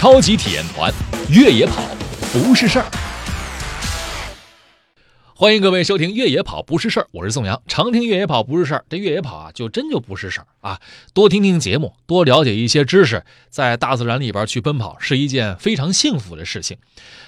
超级体验团，越野跑不是事儿。欢迎各位收听《越野跑不是事儿》，我是宋阳。常听越野跑不是事儿，这越野跑啊，就真就不是事儿啊。多听听节目，多了解一些知识，在大自然里边去奔跑，是一件非常幸福的事情。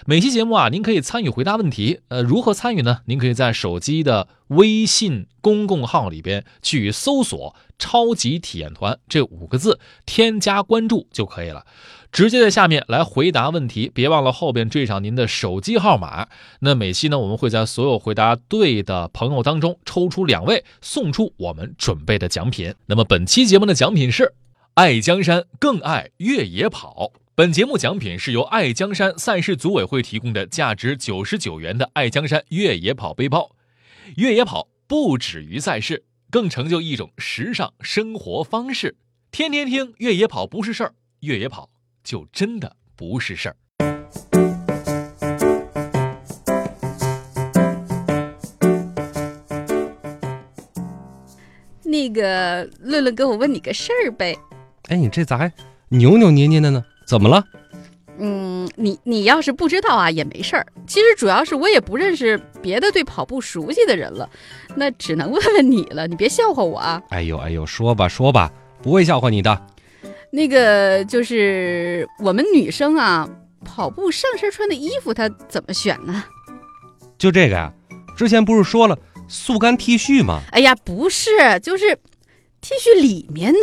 每期节目啊，您可以参与回答问题。呃，如何参与呢？您可以在手机的微信公共号里边去搜索“超级体验团”这五个字，添加关注就可以了。直接在下面来回答问题，别忘了后边缀上您的手机号码。那每期呢，我们会在所有回答对的朋友当中抽出两位，送出我们准备的奖品。那么本期节目的奖品是爱江山更爱越野跑。本节目奖品是由爱江山赛事组委会提供的价值九十九元的爱江山越野跑背包。越野跑不止于赛事，更成就一种时尚生活方式。天天听越野跑不是事儿，越野跑。就真的不是事儿。那个论论哥，我问你个事儿呗。哎，你这咋还扭扭捏捏的呢？怎么了？嗯，你你要是不知道啊，也没事儿。其实主要是我也不认识别的对跑步熟悉的人了，那只能问问你了。你别笑话我啊。哎呦哎呦，说吧说吧，不会笑话你的。那个就是我们女生啊，跑步上身穿的衣服，它怎么选呢？就这个呀，之前不是说了速干 T 恤吗？哎呀，不是，就是 T 恤里面的。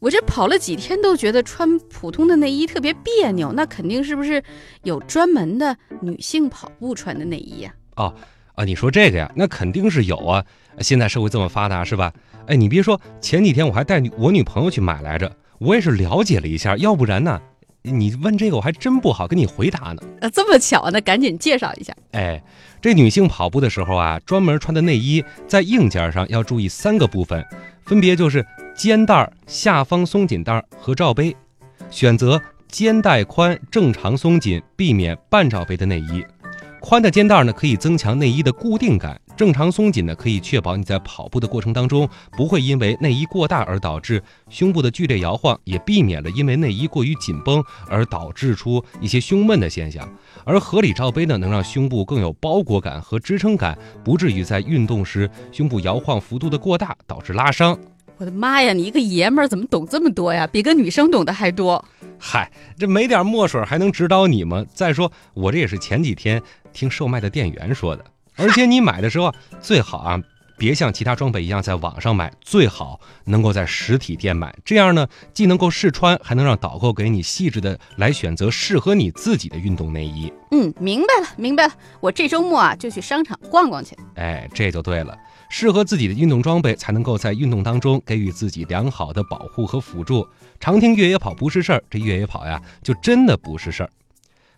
我这跑了几天都觉得穿普通的内衣特别别扭，那肯定是不是有专门的女性跑步穿的内衣呀？哦，啊，你说这个呀，那肯定是有啊。现在社会这么发达，是吧？哎，你别说，前几天我还带我女朋友去买来着。我也是了解了一下，要不然呢，你问这个我还真不好跟你回答呢。啊，这么巧，那赶紧介绍一下。哎，这女性跑步的时候啊，专门穿的内衣在硬件上要注意三个部分，分别就是肩带、下方松紧带和罩杯。选择肩带宽、正常松紧，避免半罩杯的内衣。宽的肩带呢，可以增强内衣的固定感。正常松紧呢，可以确保你在跑步的过程当中不会因为内衣过大而导致胸部的剧烈摇晃，也避免了因为内衣过于紧绷而导致出一些胸闷的现象。而合理罩杯呢，能让胸部更有包裹感和支撑感，不至于在运动时胸部摇晃幅度的过大导致拉伤。我的妈呀，你一个爷们儿怎么懂这么多呀？比个女生懂得还多。嗨，这没点墨水还能指导你吗？再说我这也是前几天听售卖的店员说的。而且你买的时候最好啊，别像其他装备一样在网上买，最好能够在实体店买。这样呢，既能够试穿，还能让导购给你细致的来选择适合你自己的运动内衣。嗯，明白了，明白了。我这周末啊就去商场逛逛去。哎，这就对了，适合自己的运动装备，才能够在运动当中给予自己良好的保护和辅助。常听越野跑不是事儿，这越野跑呀就真的不是事儿。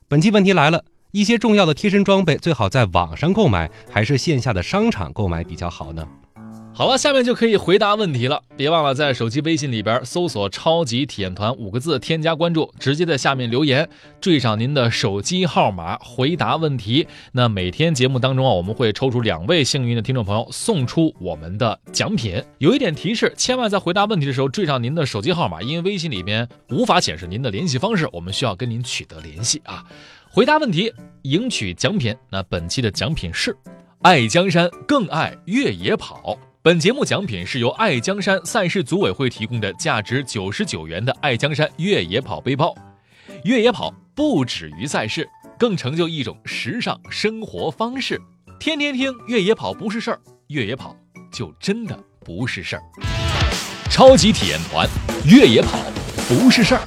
本期问题来了。一些重要的贴身装备最好在网上购买，还是线下的商场购买比较好呢？好了，下面就可以回答问题了。别忘了在手机微信里边搜索“超级体验团”五个字，添加关注，直接在下面留言，缀上您的手机号码，回答问题。那每天节目当中啊，我们会抽出两位幸运的听众朋友，送出我们的奖品。有一点提示，千万在回答问题的时候缀上您的手机号码，因为微信里边无法显示您的联系方式，我们需要跟您取得联系啊。回答问题，赢取奖品。那本期的奖品是爱江山更爱越野跑。本节目奖品是由爱江山赛事组委会提供的价值九十九元的爱江山越野跑背包。越野跑不止于赛事，更成就一种时尚生活方式。天天听越野跑不是事儿，越野跑就真的不是事儿。超级体验团，越野跑不是事儿。